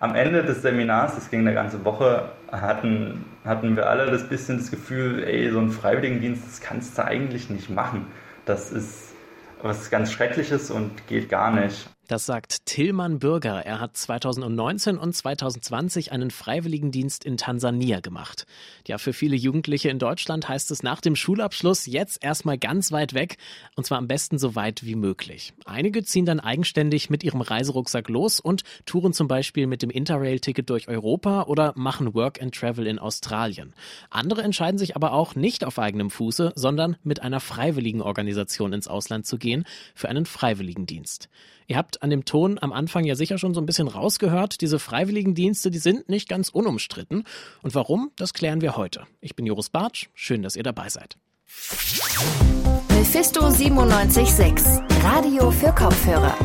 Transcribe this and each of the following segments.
Am Ende des Seminars, das ging eine ganze Woche, hatten, hatten wir alle das bisschen das Gefühl, ey, so ein Freiwilligendienst, das kannst du eigentlich nicht machen. Das ist was ganz Schreckliches und geht gar nicht. Das sagt Tillmann Bürger. Er hat 2019 und 2020 einen Freiwilligendienst in Tansania gemacht. Ja, für viele Jugendliche in Deutschland heißt es nach dem Schulabschluss jetzt erstmal ganz weit weg und zwar am besten so weit wie möglich. Einige ziehen dann eigenständig mit ihrem Reiserucksack los und touren zum Beispiel mit dem Interrail-Ticket durch Europa oder machen Work and Travel in Australien. Andere entscheiden sich aber auch nicht auf eigenem Fuße, sondern mit einer freiwilligen Organisation ins Ausland zu gehen für einen Freiwilligendienst. Ihr habt an dem Ton am Anfang ja sicher schon so ein bisschen rausgehört, diese Freiwilligendienste, die sind nicht ganz unumstritten. Und warum, das klären wir heute. Ich bin Joris Bartsch, schön, dass ihr dabei seid. Mephisto 976, Radio für Kopfhörer.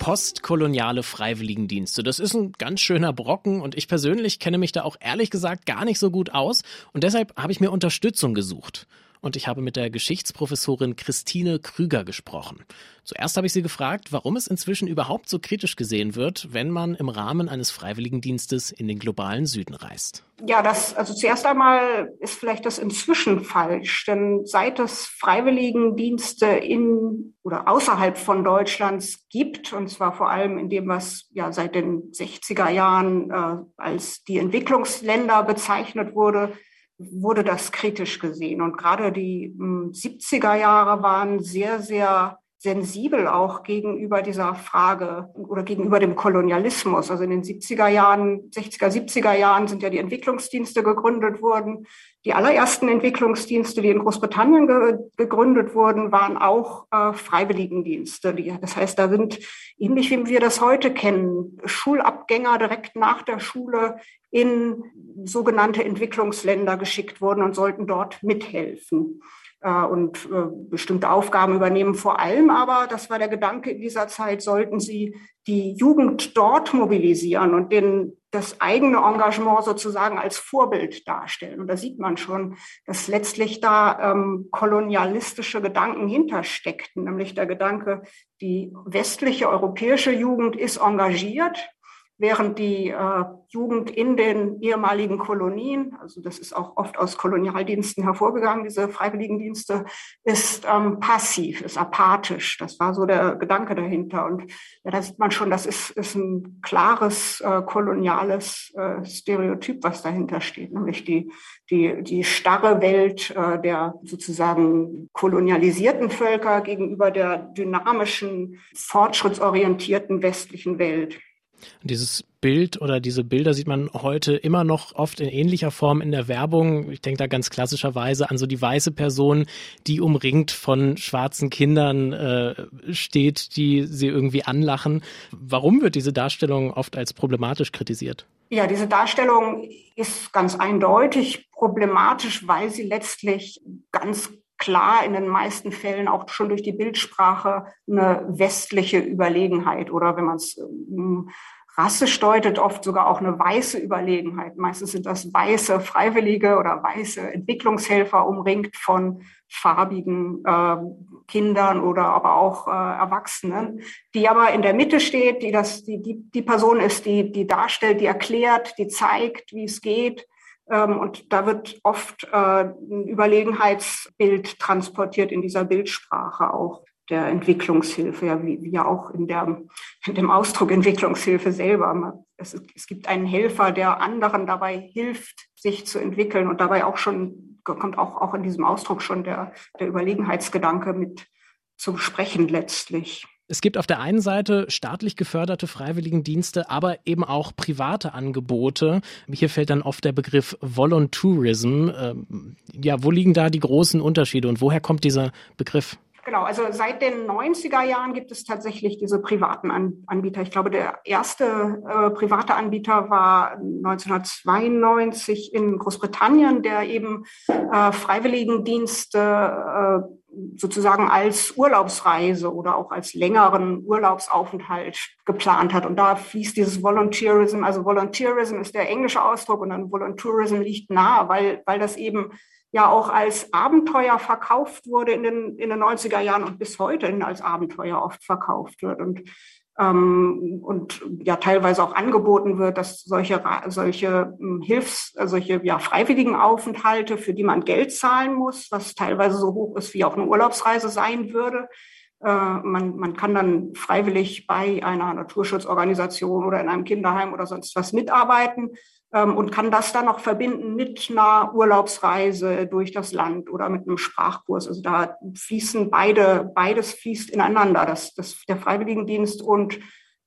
postkoloniale Freiwilligendienste. Das ist ein ganz schöner Brocken und ich persönlich kenne mich da auch ehrlich gesagt gar nicht so gut aus und deshalb habe ich mir Unterstützung gesucht und ich habe mit der Geschichtsprofessorin Christine Krüger gesprochen. Zuerst habe ich sie gefragt, warum es inzwischen überhaupt so kritisch gesehen wird, wenn man im Rahmen eines Freiwilligendienstes in den globalen Süden reist. Ja, das, also zuerst einmal ist vielleicht das inzwischen falsch, denn seit es Freiwilligendienste in oder außerhalb von Deutschlands gibt, und zwar vor allem in dem, was ja seit den 60er Jahren äh, als die Entwicklungsländer bezeichnet wurde, wurde das kritisch gesehen. Und gerade die 70er hm, Jahre waren sehr, sehr sensibel auch gegenüber dieser Frage oder gegenüber dem Kolonialismus. Also in den 70er Jahren, 60er, 70er Jahren sind ja die Entwicklungsdienste gegründet worden. Die allerersten Entwicklungsdienste, die in Großbritannien ge gegründet wurden, waren auch äh, Freiwilligendienste. Die, das heißt, da sind ähnlich wie wir das heute kennen, Schulabgänger direkt nach der Schule in sogenannte Entwicklungsländer geschickt worden und sollten dort mithelfen äh, und äh, bestimmte Aufgaben übernehmen. Vor allem aber, das war der Gedanke in dieser Zeit, sollten sie die Jugend dort mobilisieren und den, das eigene Engagement sozusagen als Vorbild darstellen. Und da sieht man schon, dass letztlich da ähm, kolonialistische Gedanken hintersteckten, nämlich der Gedanke, die westliche europäische Jugend ist engagiert, während die äh, Jugend in den ehemaligen Kolonien, also das ist auch oft aus Kolonialdiensten hervorgegangen, diese Freiwilligendienste, ist ähm, passiv, ist apathisch. Das war so der Gedanke dahinter. Und ja, da sieht man schon, das ist, ist ein klares äh, koloniales äh, Stereotyp, was dahinter steht, nämlich die, die, die starre Welt äh, der sozusagen kolonialisierten Völker gegenüber der dynamischen, fortschrittsorientierten westlichen Welt. Dieses Bild oder diese Bilder sieht man heute immer noch oft in ähnlicher Form in der Werbung. Ich denke da ganz klassischerweise an so die weiße Person, die umringt von schwarzen Kindern äh, steht, die sie irgendwie anlachen. Warum wird diese Darstellung oft als problematisch kritisiert? Ja, diese Darstellung ist ganz eindeutig problematisch, weil sie letztlich ganz klar in den meisten Fällen auch schon durch die Bildsprache eine westliche Überlegenheit oder wenn man es ähm, rassisch deutet, oft sogar auch eine weiße Überlegenheit. Meistens sind das weiße Freiwillige oder weiße Entwicklungshelfer umringt von farbigen äh, Kindern oder aber auch äh, Erwachsenen, die aber in der Mitte steht, die das, die, die, die Person ist, die, die darstellt, die erklärt, die zeigt, wie es geht, und da wird oft äh, ein Überlegenheitsbild transportiert in dieser Bildsprache auch der Entwicklungshilfe, ja, wie, wie ja auch in, der, in dem Ausdruck Entwicklungshilfe selber. Es, es gibt einen Helfer, der anderen dabei hilft, sich zu entwickeln und dabei auch schon, kommt auch, auch in diesem Ausdruck schon der, der Überlegenheitsgedanke mit zum Sprechen letztlich. Es gibt auf der einen Seite staatlich geförderte Freiwilligendienste, aber eben auch private Angebote. Hier fällt dann oft der Begriff Voluntourism. Ähm, ja, wo liegen da die großen Unterschiede und woher kommt dieser Begriff? Genau, also seit den 90er Jahren gibt es tatsächlich diese privaten Anbieter. Ich glaube, der erste äh, private Anbieter war 1992 in Großbritannien, der eben äh, Freiwilligendienste äh, sozusagen als Urlaubsreise oder auch als längeren Urlaubsaufenthalt geplant hat. Und da fließt dieses Volunteerism, also Volunteerism ist der englische Ausdruck und dann Voluntourism liegt nah, weil, weil das eben ja auch als Abenteuer verkauft wurde in den, in den 90er Jahren und bis heute als Abenteuer oft verkauft wird. Und und ja teilweise auch angeboten wird, dass solche solche hm, Hilfs, äh, solche ja freiwilligen Aufenthalte, für die man Geld zahlen muss, was teilweise so hoch ist, wie auch eine Urlaubsreise sein würde. Äh, man, man kann dann freiwillig bei einer Naturschutzorganisation oder in einem Kinderheim oder sonst was mitarbeiten ähm, und kann das dann noch verbinden mit einer Urlaubsreise durch das Land oder mit einem Sprachkurs. Also da fließen beide, beides fließt ineinander, das, das, der Freiwilligendienst und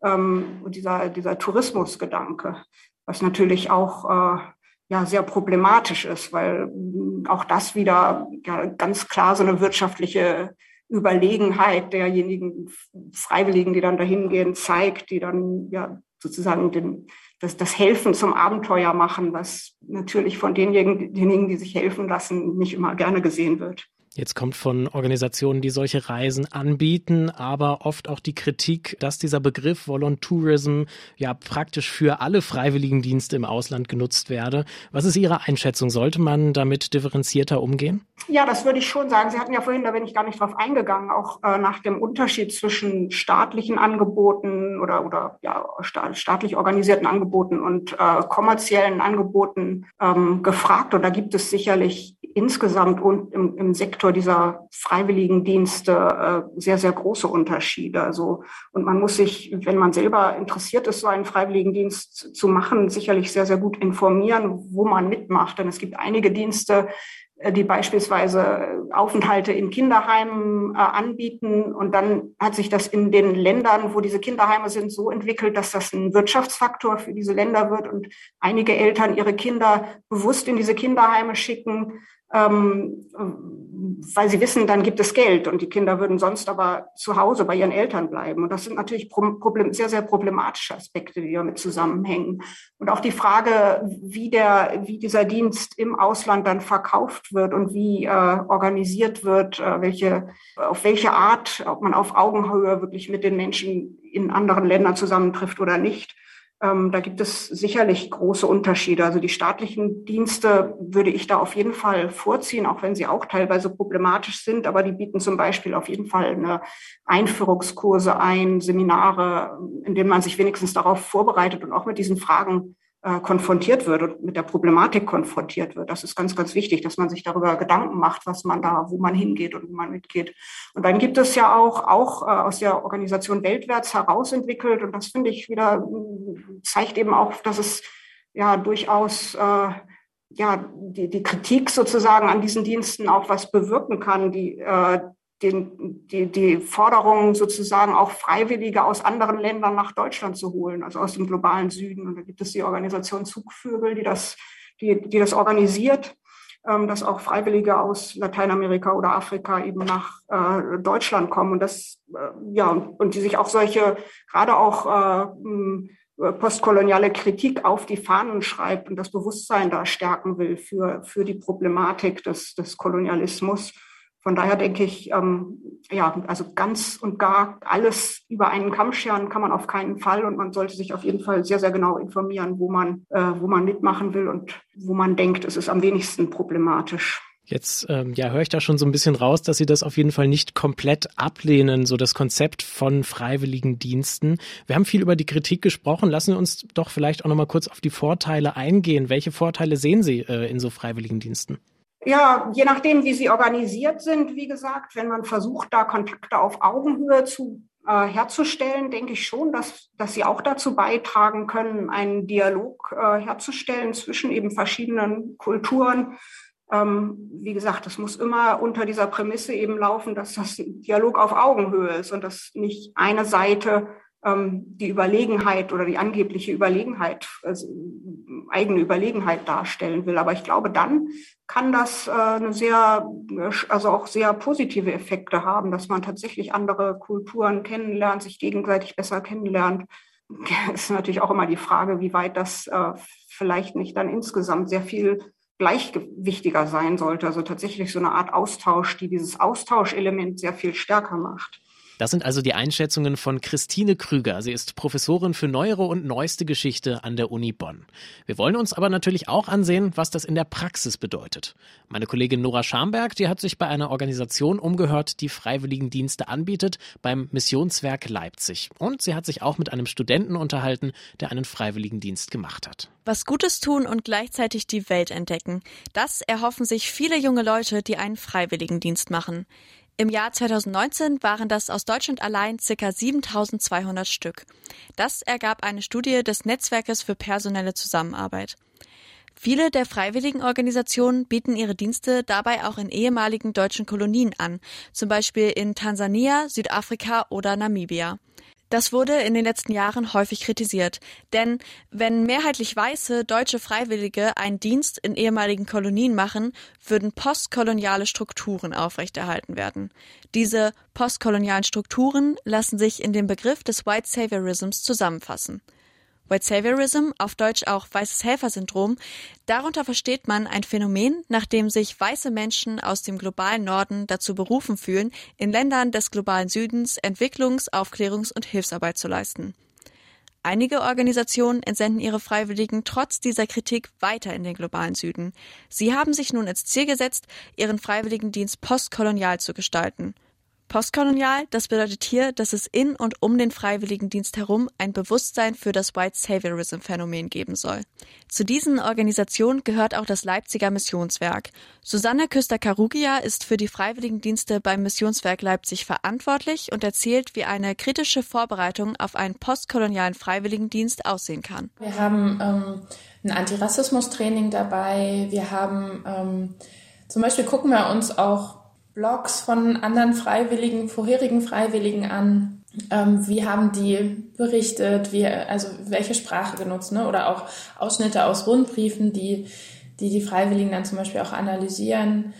ähm, dieser, dieser Tourismusgedanke, was natürlich auch äh, ja, sehr problematisch ist, weil mm, auch das wieder ja, ganz klar so eine wirtschaftliche Überlegenheit derjenigen Freiwilligen, die dann dahin gehen, zeigt, die dann ja sozusagen den, das, das Helfen zum Abenteuer machen, was natürlich von denjenigen, die sich helfen lassen, nicht immer gerne gesehen wird. Jetzt kommt von Organisationen, die solche Reisen anbieten, aber oft auch die Kritik, dass dieser Begriff Volontourism ja praktisch für alle Freiwilligendienste im Ausland genutzt werde. Was ist Ihre Einschätzung? Sollte man damit differenzierter umgehen? Ja, das würde ich schon sagen. Sie hatten ja vorhin, da bin ich gar nicht drauf eingegangen, auch äh, nach dem Unterschied zwischen staatlichen Angeboten oder, oder ja, staatlich organisierten Angeboten und äh, kommerziellen Angeboten ähm, gefragt. Und da gibt es sicherlich insgesamt und im, im Sektor dieser Freiwilligendienste äh, sehr, sehr große Unterschiede. Also, und man muss sich, wenn man selber interessiert ist, so einen Freiwilligendienst zu machen, sicherlich sehr, sehr gut informieren, wo man mitmacht. Denn es gibt einige Dienste, äh, die beispielsweise Aufenthalte in Kinderheimen äh, anbieten. Und dann hat sich das in den Ländern, wo diese Kinderheime sind, so entwickelt, dass das ein Wirtschaftsfaktor für diese Länder wird und einige Eltern ihre Kinder bewusst in diese Kinderheime schicken, weil sie wissen, dann gibt es Geld und die Kinder würden sonst aber zu Hause bei ihren Eltern bleiben. Und das sind natürlich Problem, sehr, sehr problematische Aspekte, die damit zusammenhängen. Und auch die Frage, wie, der, wie dieser Dienst im Ausland dann verkauft wird und wie äh, organisiert wird, äh, welche, auf welche Art, ob man auf Augenhöhe wirklich mit den Menschen in anderen Ländern zusammentrifft oder nicht ähm, da gibt es sicherlich große Unterschiede. Also die staatlichen Dienste würde ich da auf jeden Fall vorziehen, auch wenn sie auch teilweise problematisch sind. Aber die bieten zum Beispiel auf jeden Fall eine Einführungskurse ein, Seminare, in denen man sich wenigstens darauf vorbereitet und auch mit diesen Fragen äh, konfrontiert wird und mit der Problematik konfrontiert wird. Das ist ganz, ganz wichtig, dass man sich darüber Gedanken macht, was man da, wo man hingeht und wo man mitgeht. Und dann gibt es ja auch, auch äh, aus der Organisation Weltwärts herausentwickelt, und das finde ich wieder, mm, zeigt eben auch, dass es ja durchaus äh, ja, die, die Kritik sozusagen an diesen Diensten auch was bewirken kann, die, äh, den, die, die Forderung sozusagen auch Freiwillige aus anderen Ländern nach Deutschland zu holen, also aus dem globalen Süden. Und da gibt es die Organisation Zugvögel, die das, die, die das organisiert, ähm, dass auch Freiwillige aus Lateinamerika oder Afrika eben nach äh, Deutschland kommen und das, äh, ja, und die sich auch solche, gerade auch äh, postkoloniale Kritik auf die Fahnen schreibt und das Bewusstsein da stärken will für, für die Problematik des, des Kolonialismus. Von daher denke ich, ähm, ja, also ganz und gar alles über einen Kamm scheren kann man auf keinen Fall und man sollte sich auf jeden Fall sehr, sehr genau informieren, wo man, äh, wo man mitmachen will und wo man denkt, es ist am wenigsten problematisch. Jetzt ähm, ja, höre ich da schon so ein bisschen raus, dass Sie das auf jeden Fall nicht komplett ablehnen, so das Konzept von freiwilligen Diensten. Wir haben viel über die Kritik gesprochen. Lassen Sie uns doch vielleicht auch noch mal kurz auf die Vorteile eingehen. Welche Vorteile sehen Sie äh, in so freiwilligen Diensten? Ja, je nachdem, wie sie organisiert sind, wie gesagt, wenn man versucht, da Kontakte auf Augenhöhe zu äh, herzustellen, denke ich schon, dass, dass sie auch dazu beitragen können, einen Dialog äh, herzustellen zwischen eben verschiedenen Kulturen. Ähm, wie gesagt, das muss immer unter dieser Prämisse eben laufen, dass das Dialog auf Augenhöhe ist und dass nicht eine Seite ähm, die Überlegenheit oder die angebliche Überlegenheit, also eigene Überlegenheit darstellen will. Aber ich glaube, dann kann das äh, eine sehr, also auch sehr positive Effekte haben, dass man tatsächlich andere Kulturen kennenlernt, sich gegenseitig besser kennenlernt. Es ist natürlich auch immer die Frage, wie weit das äh, vielleicht nicht dann insgesamt sehr viel gleichgewichtiger sein sollte. Also tatsächlich so eine Art Austausch, die dieses Austauschelement sehr viel stärker macht. Das sind also die Einschätzungen von Christine Krüger. Sie ist Professorin für neuere und neueste Geschichte an der Uni Bonn. Wir wollen uns aber natürlich auch ansehen, was das in der Praxis bedeutet. Meine Kollegin Nora Schamberg, die hat sich bei einer Organisation umgehört, die Freiwilligendienste anbietet, beim Missionswerk Leipzig. Und sie hat sich auch mit einem Studenten unterhalten, der einen Freiwilligendienst gemacht hat. Was Gutes tun und gleichzeitig die Welt entdecken. Das erhoffen sich viele junge Leute, die einen Freiwilligendienst machen. Im Jahr 2019 waren das aus Deutschland allein ca. 7200 Stück. Das ergab eine Studie des Netzwerkes für personelle Zusammenarbeit. Viele der freiwilligen Organisationen bieten ihre Dienste dabei auch in ehemaligen deutschen Kolonien an, zum Beispiel in Tansania, Südafrika oder Namibia. Das wurde in den letzten Jahren häufig kritisiert. Denn wenn mehrheitlich weiße deutsche Freiwillige einen Dienst in ehemaligen Kolonien machen, würden postkoloniale Strukturen aufrechterhalten werden. Diese postkolonialen Strukturen lassen sich in dem Begriff des White Saviorisms zusammenfassen. White Saviorism, auf Deutsch auch weißes Helfersyndrom, darunter versteht man ein Phänomen, nach dem sich weiße Menschen aus dem globalen Norden dazu berufen fühlen, in Ländern des globalen Südens Entwicklungs-, Aufklärungs- und Hilfsarbeit zu leisten. Einige Organisationen entsenden ihre Freiwilligen trotz dieser Kritik weiter in den globalen Süden. Sie haben sich nun als Ziel gesetzt, ihren Freiwilligendienst postkolonial zu gestalten. Postkolonial, das bedeutet hier, dass es in und um den Freiwilligendienst herum ein Bewusstsein für das White Saviorism Phänomen geben soll. Zu diesen Organisationen gehört auch das Leipziger Missionswerk. Susanne Küster-Karugia ist für die Freiwilligendienste beim Missionswerk Leipzig verantwortlich und erzählt, wie eine kritische Vorbereitung auf einen postkolonialen Freiwilligendienst aussehen kann. Wir haben ähm, ein Antirassismus-Training dabei. Wir haben ähm, zum Beispiel gucken wir uns auch Blogs von anderen Freiwilligen, vorherigen Freiwilligen an. Ähm, wie haben die berichtet, wie, also welche Sprache genutzt, ne? oder auch Ausschnitte aus Rundbriefen, die die, die Freiwilligen dann zum Beispiel auch analysieren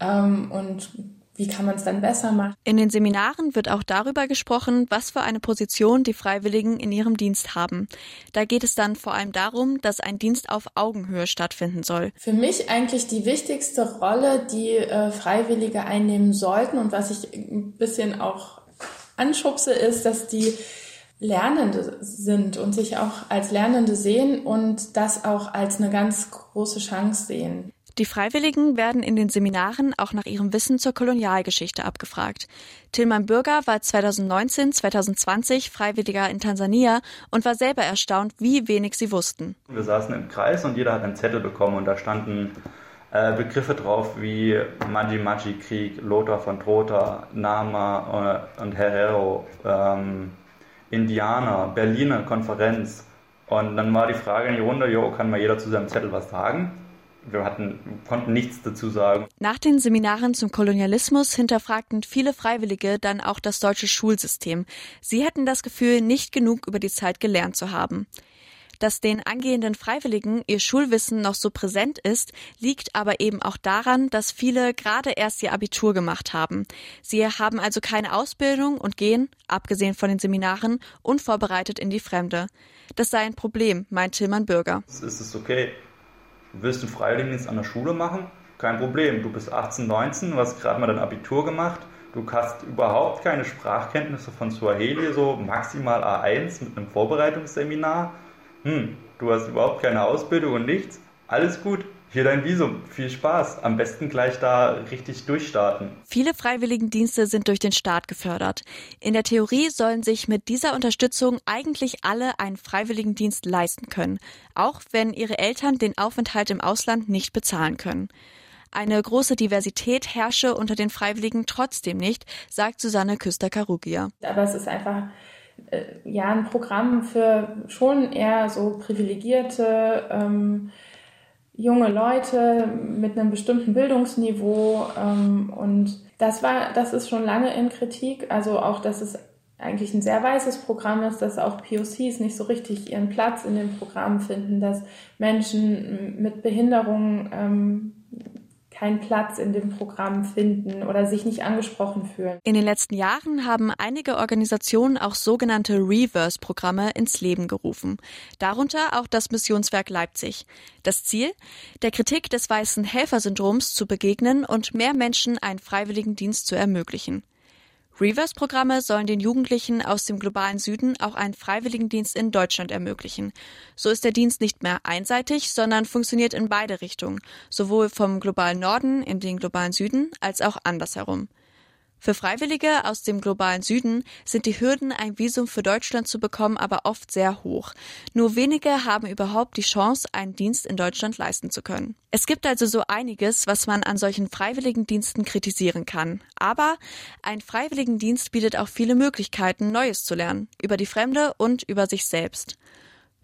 ähm, und wie kann man es dann besser machen? In den Seminaren wird auch darüber gesprochen, was für eine Position die Freiwilligen in ihrem Dienst haben. Da geht es dann vor allem darum, dass ein Dienst auf Augenhöhe stattfinden soll. Für mich eigentlich die wichtigste Rolle, die äh, Freiwillige einnehmen sollten und was ich ein bisschen auch anschubse, ist, dass die Lernende sind und sich auch als Lernende sehen und das auch als eine ganz große Chance sehen. Die Freiwilligen werden in den Seminaren auch nach ihrem Wissen zur Kolonialgeschichte abgefragt. Tillmann Bürger war 2019, 2020 Freiwilliger in Tansania und war selber erstaunt, wie wenig sie wussten. Wir saßen im Kreis und jeder hat einen Zettel bekommen und da standen äh, Begriffe drauf wie Maji-Maji-Krieg, Lothar von Trotha, Nama äh, und Herero, ähm, Indianer, Berliner Konferenz. Und dann war die Frage in die Runde, jo, kann mal jeder zu seinem Zettel was sagen? Wir hatten, konnten nichts dazu sagen. Nach den Seminaren zum Kolonialismus hinterfragten viele Freiwillige dann auch das deutsche Schulsystem. Sie hätten das Gefühl, nicht genug über die Zeit gelernt zu haben. Dass den angehenden Freiwilligen ihr Schulwissen noch so präsent ist, liegt aber eben auch daran, dass viele gerade erst ihr Abitur gemacht haben. Sie haben also keine Ausbildung und gehen, abgesehen von den Seminaren, unvorbereitet in die Fremde. Das sei ein Problem, meint Tillmann Bürger. Es ist okay, willst einen Freiwilligendienst an der Schule machen? Kein Problem. Du bist 18, 19, du hast gerade mal dein Abitur gemacht. Du hast überhaupt keine Sprachkenntnisse von Swahili, so maximal A1 mit einem Vorbereitungsseminar. Hm, du hast überhaupt keine Ausbildung und nichts. Alles gut. Hier dein Visum. Viel Spaß. Am besten gleich da richtig durchstarten. Viele Freiwilligendienste sind durch den Staat gefördert. In der Theorie sollen sich mit dieser Unterstützung eigentlich alle einen Freiwilligendienst leisten können, auch wenn ihre Eltern den Aufenthalt im Ausland nicht bezahlen können. Eine große Diversität herrsche unter den Freiwilligen trotzdem nicht, sagt Susanne Küster-Karugia. Aber es ist einfach äh, ja ein Programm für schon eher so privilegierte ähm, junge Leute mit einem bestimmten Bildungsniveau ähm, und das war, das ist schon lange in Kritik. Also auch, dass es eigentlich ein sehr weißes Programm ist, dass auch POCs nicht so richtig ihren Platz in dem Programm finden, dass Menschen mit Behinderungen ähm, keinen Platz in dem Programm finden oder sich nicht angesprochen fühlen. In den letzten Jahren haben einige Organisationen auch sogenannte Reverse-Programme ins Leben gerufen. Darunter auch das Missionswerk Leipzig. Das Ziel? Der Kritik des weißen Helfersyndroms zu begegnen und mehr Menschen einen freiwilligen Dienst zu ermöglichen. Reverse-Programme sollen den Jugendlichen aus dem globalen Süden auch einen Freiwilligendienst in Deutschland ermöglichen. So ist der Dienst nicht mehr einseitig, sondern funktioniert in beide Richtungen, sowohl vom globalen Norden in den globalen Süden als auch andersherum. Für Freiwillige aus dem globalen Süden sind die Hürden, ein Visum für Deutschland zu bekommen, aber oft sehr hoch. Nur wenige haben überhaupt die Chance, einen Dienst in Deutschland leisten zu können. Es gibt also so einiges, was man an solchen Freiwilligendiensten kritisieren kann. Aber ein Freiwilligendienst bietet auch viele Möglichkeiten, Neues zu lernen, über die Fremde und über sich selbst.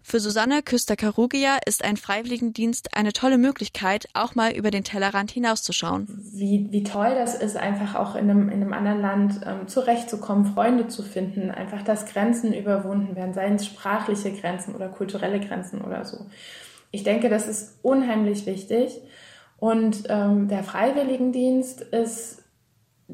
Für Susanne Küster-Karugia ist ein Freiwilligendienst eine tolle Möglichkeit, auch mal über den Tellerrand hinauszuschauen. Wie, wie toll das ist, einfach auch in einem, in einem anderen Land ähm, zurechtzukommen, Freunde zu finden, einfach dass Grenzen überwunden werden, seien es sprachliche Grenzen oder kulturelle Grenzen oder so. Ich denke, das ist unheimlich wichtig. Und ähm, der Freiwilligendienst ist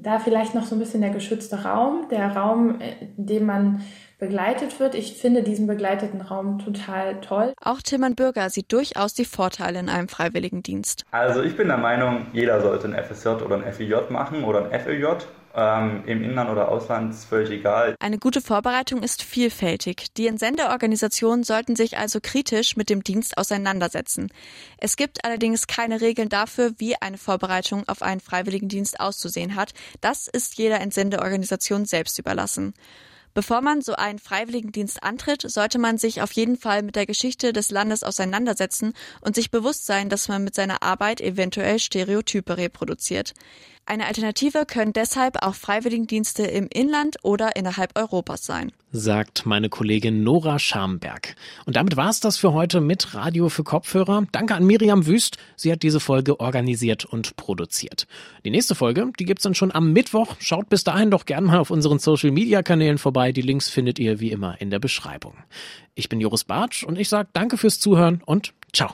da vielleicht noch so ein bisschen der geschützte Raum, der Raum, in dem man begleitet wird. Ich finde diesen begleiteten Raum total toll. Auch Tilman Bürger sieht durchaus die Vorteile in einem Freiwilligendienst. Also ich bin der Meinung, jeder sollte ein FSJ oder ein FIJ machen oder ein FLJ. Ähm, Im Inland oder Ausland ist völlig egal. Eine gute Vorbereitung ist vielfältig. Die Entsendeorganisationen sollten sich also kritisch mit dem Dienst auseinandersetzen. Es gibt allerdings keine Regeln dafür, wie eine Vorbereitung auf einen Freiwilligendienst auszusehen hat. Das ist jeder Entsendeorganisation selbst überlassen. Bevor man so einen Freiwilligendienst antritt, sollte man sich auf jeden Fall mit der Geschichte des Landes auseinandersetzen und sich bewusst sein, dass man mit seiner Arbeit eventuell Stereotype reproduziert. Eine Alternative können deshalb auch Freiwilligendienste im Inland oder innerhalb Europas sein. Sagt meine Kollegin Nora Schamberg. Und damit war es das für heute mit Radio für Kopfhörer. Danke an Miriam Wüst. Sie hat diese Folge organisiert und produziert. Die nächste Folge, die gibt's dann schon am Mittwoch. Schaut bis dahin doch gerne mal auf unseren Social Media Kanälen vorbei. Die Links findet ihr wie immer in der Beschreibung. Ich bin Joris Bartsch und ich sage danke fürs Zuhören und ciao.